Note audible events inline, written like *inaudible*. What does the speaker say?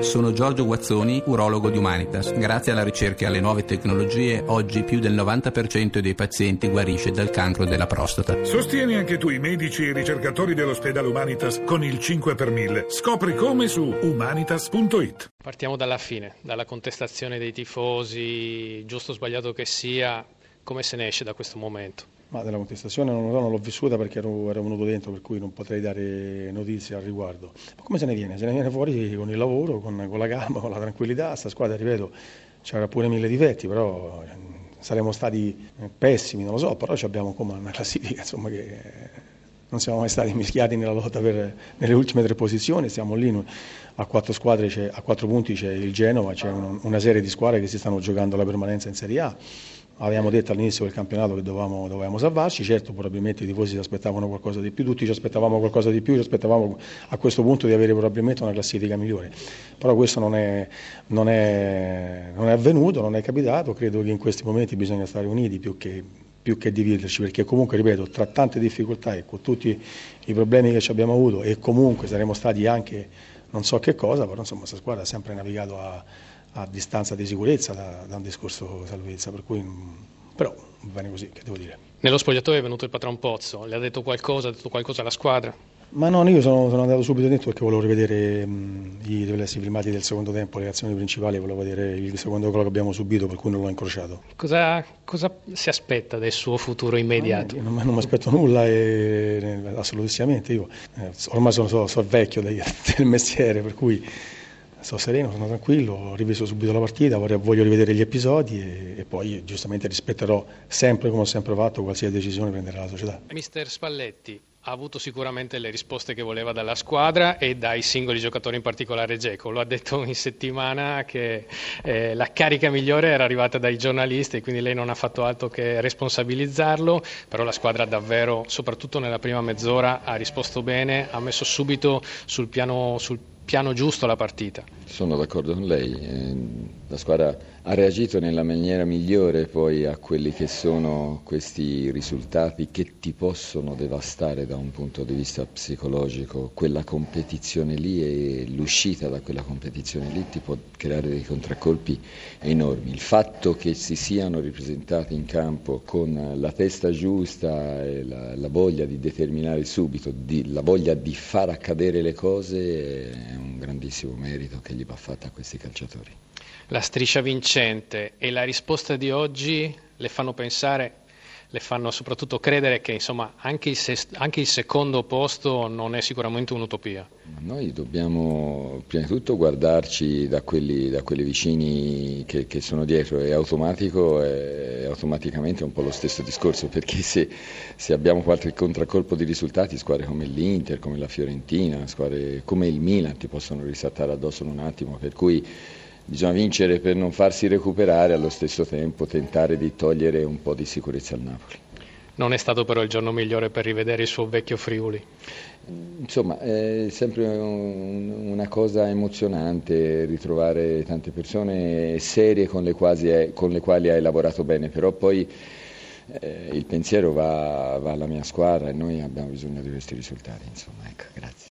Sono Giorgio Guazzoni, urologo di Humanitas. Grazie alla ricerca e alle nuove tecnologie, oggi più del 90% dei pazienti guarisce dal cancro della prostata. Sostieni anche tu i medici e i ricercatori dell'ospedale Humanitas con il 5 per 1000. Scopri come su humanitas.it. Partiamo dalla fine, dalla contestazione dei tifosi, giusto o sbagliato che sia, come se ne esce da questo momento? Ma della contestazione non, non l'ho vissuta perché ero, ero, venuto dentro, per cui non potrei dare notizie al riguardo. Ma come se ne viene? Se ne viene fuori con il lavoro, con, con la calma, con la tranquillità. Sta squadra, ripeto, c'era pure mille difetti, però eh, saremmo stati eh, pessimi, non lo so, però abbiamo come una classifica insomma, che non siamo mai stati mischiati nella lotta per, nelle ultime tre posizioni, siamo lì a quattro, squadre, a quattro punti c'è il Genova, c'è un, una serie di squadre che si stanno giocando la permanenza in Serie A Avevamo detto all'inizio del campionato che dovevamo, dovevamo, salvarci, certo probabilmente i tifosi si aspettavano qualcosa di più, tutti ci aspettavamo qualcosa di più, ci aspettavamo a questo punto di avere probabilmente una classifica migliore, però questo non è, non è, non è avvenuto, non è capitato, credo che in questi momenti bisogna stare uniti più che, più che dividerci, perché comunque, ripeto, tra tante difficoltà e con tutti i problemi che ci abbiamo avuto e comunque saremo stati anche non so che cosa, però insomma questa squadra ha sempre navigato a a distanza di sicurezza da, da un discorso salvezza, per cui, però va bene così, che devo dire. Nello spogliatoio è venuto il patron Pozzo, le ha detto qualcosa, ha detto qualcosa alla squadra? Ma no, io sono, sono andato subito dentro perché volevo rivedere mh, i riflessi filmati del secondo tempo, le azioni principali, volevo vedere il secondo gol che abbiamo subito, per cui non l'ho incrociato. Cosa, cosa si aspetta del suo futuro immediato? No, non, non mi aspetto nulla, e, assolutissimamente. Io eh, ormai sono, sono, sono vecchio del, *laughs* del mestiere, per cui sto sereno, sono tranquillo, ho rivisto subito la partita, voglio rivedere gli episodi e, e, poi giustamente rispetterò sempre come ho sempre fatto qualsiasi decisione prenderà la società. Mister Spalletti ha avuto sicuramente le risposte che voleva dalla squadra e dai singoli giocatori, in particolare Geco. Lo ha detto in settimana che eh, la carica migliore era arrivata dai giornalisti e quindi lei non ha fatto altro che responsabilizzarlo, però la squadra davvero, soprattutto nella prima mezz'ora, ha risposto bene, ha messo subito sul piano, sul piano giusto la partita. Sono d'accordo con lei, eh, la squadra ha reagito nella maniera migliore poi a quelli che sono questi risultati che ti possono devastare da un punto di vista psicologico, quella competizione lì e l'uscita da quella competizione lì ti può creare dei contraccolpi enormi. Il fatto che si siano ripresentati in campo con la testa giusta e la, la voglia di determinare subito, di, la voglia di far accadere le cose è grandissimo merito che gli va fatto a questi calciatori. La striscia vincente e la risposta di oggi le fanno pensare le fanno soprattutto credere che insomma, anche, il anche, il secondo posto non è sicuramente un'utopia. Noi dobbiamo prima di tutto guardarci da quelli, da quelli vicini che, che, sono dietro, è automatico e automaticamente un po' lo stesso discorso, perché se, se, abbiamo qualche contraccolpo di risultati, squadre come l'Inter, come la Fiorentina, squadre come il Milan ti possono risaltare addosso in un attimo, per cui bisogna vincere per non farsi recuperare e allo stesso tempo tentare di togliere un po' di sicurezza al Napoli. Non è stato però il giorno migliore per rivedere il suo vecchio Friuli? Insomma, è sempre un, una cosa emozionante ritrovare tante persone serie con le, quasi, con le quali hai lavorato bene, però poi eh, il pensiero va, va, alla mia squadra e noi abbiamo bisogno di questi risultati. Insomma, ecco, grazie.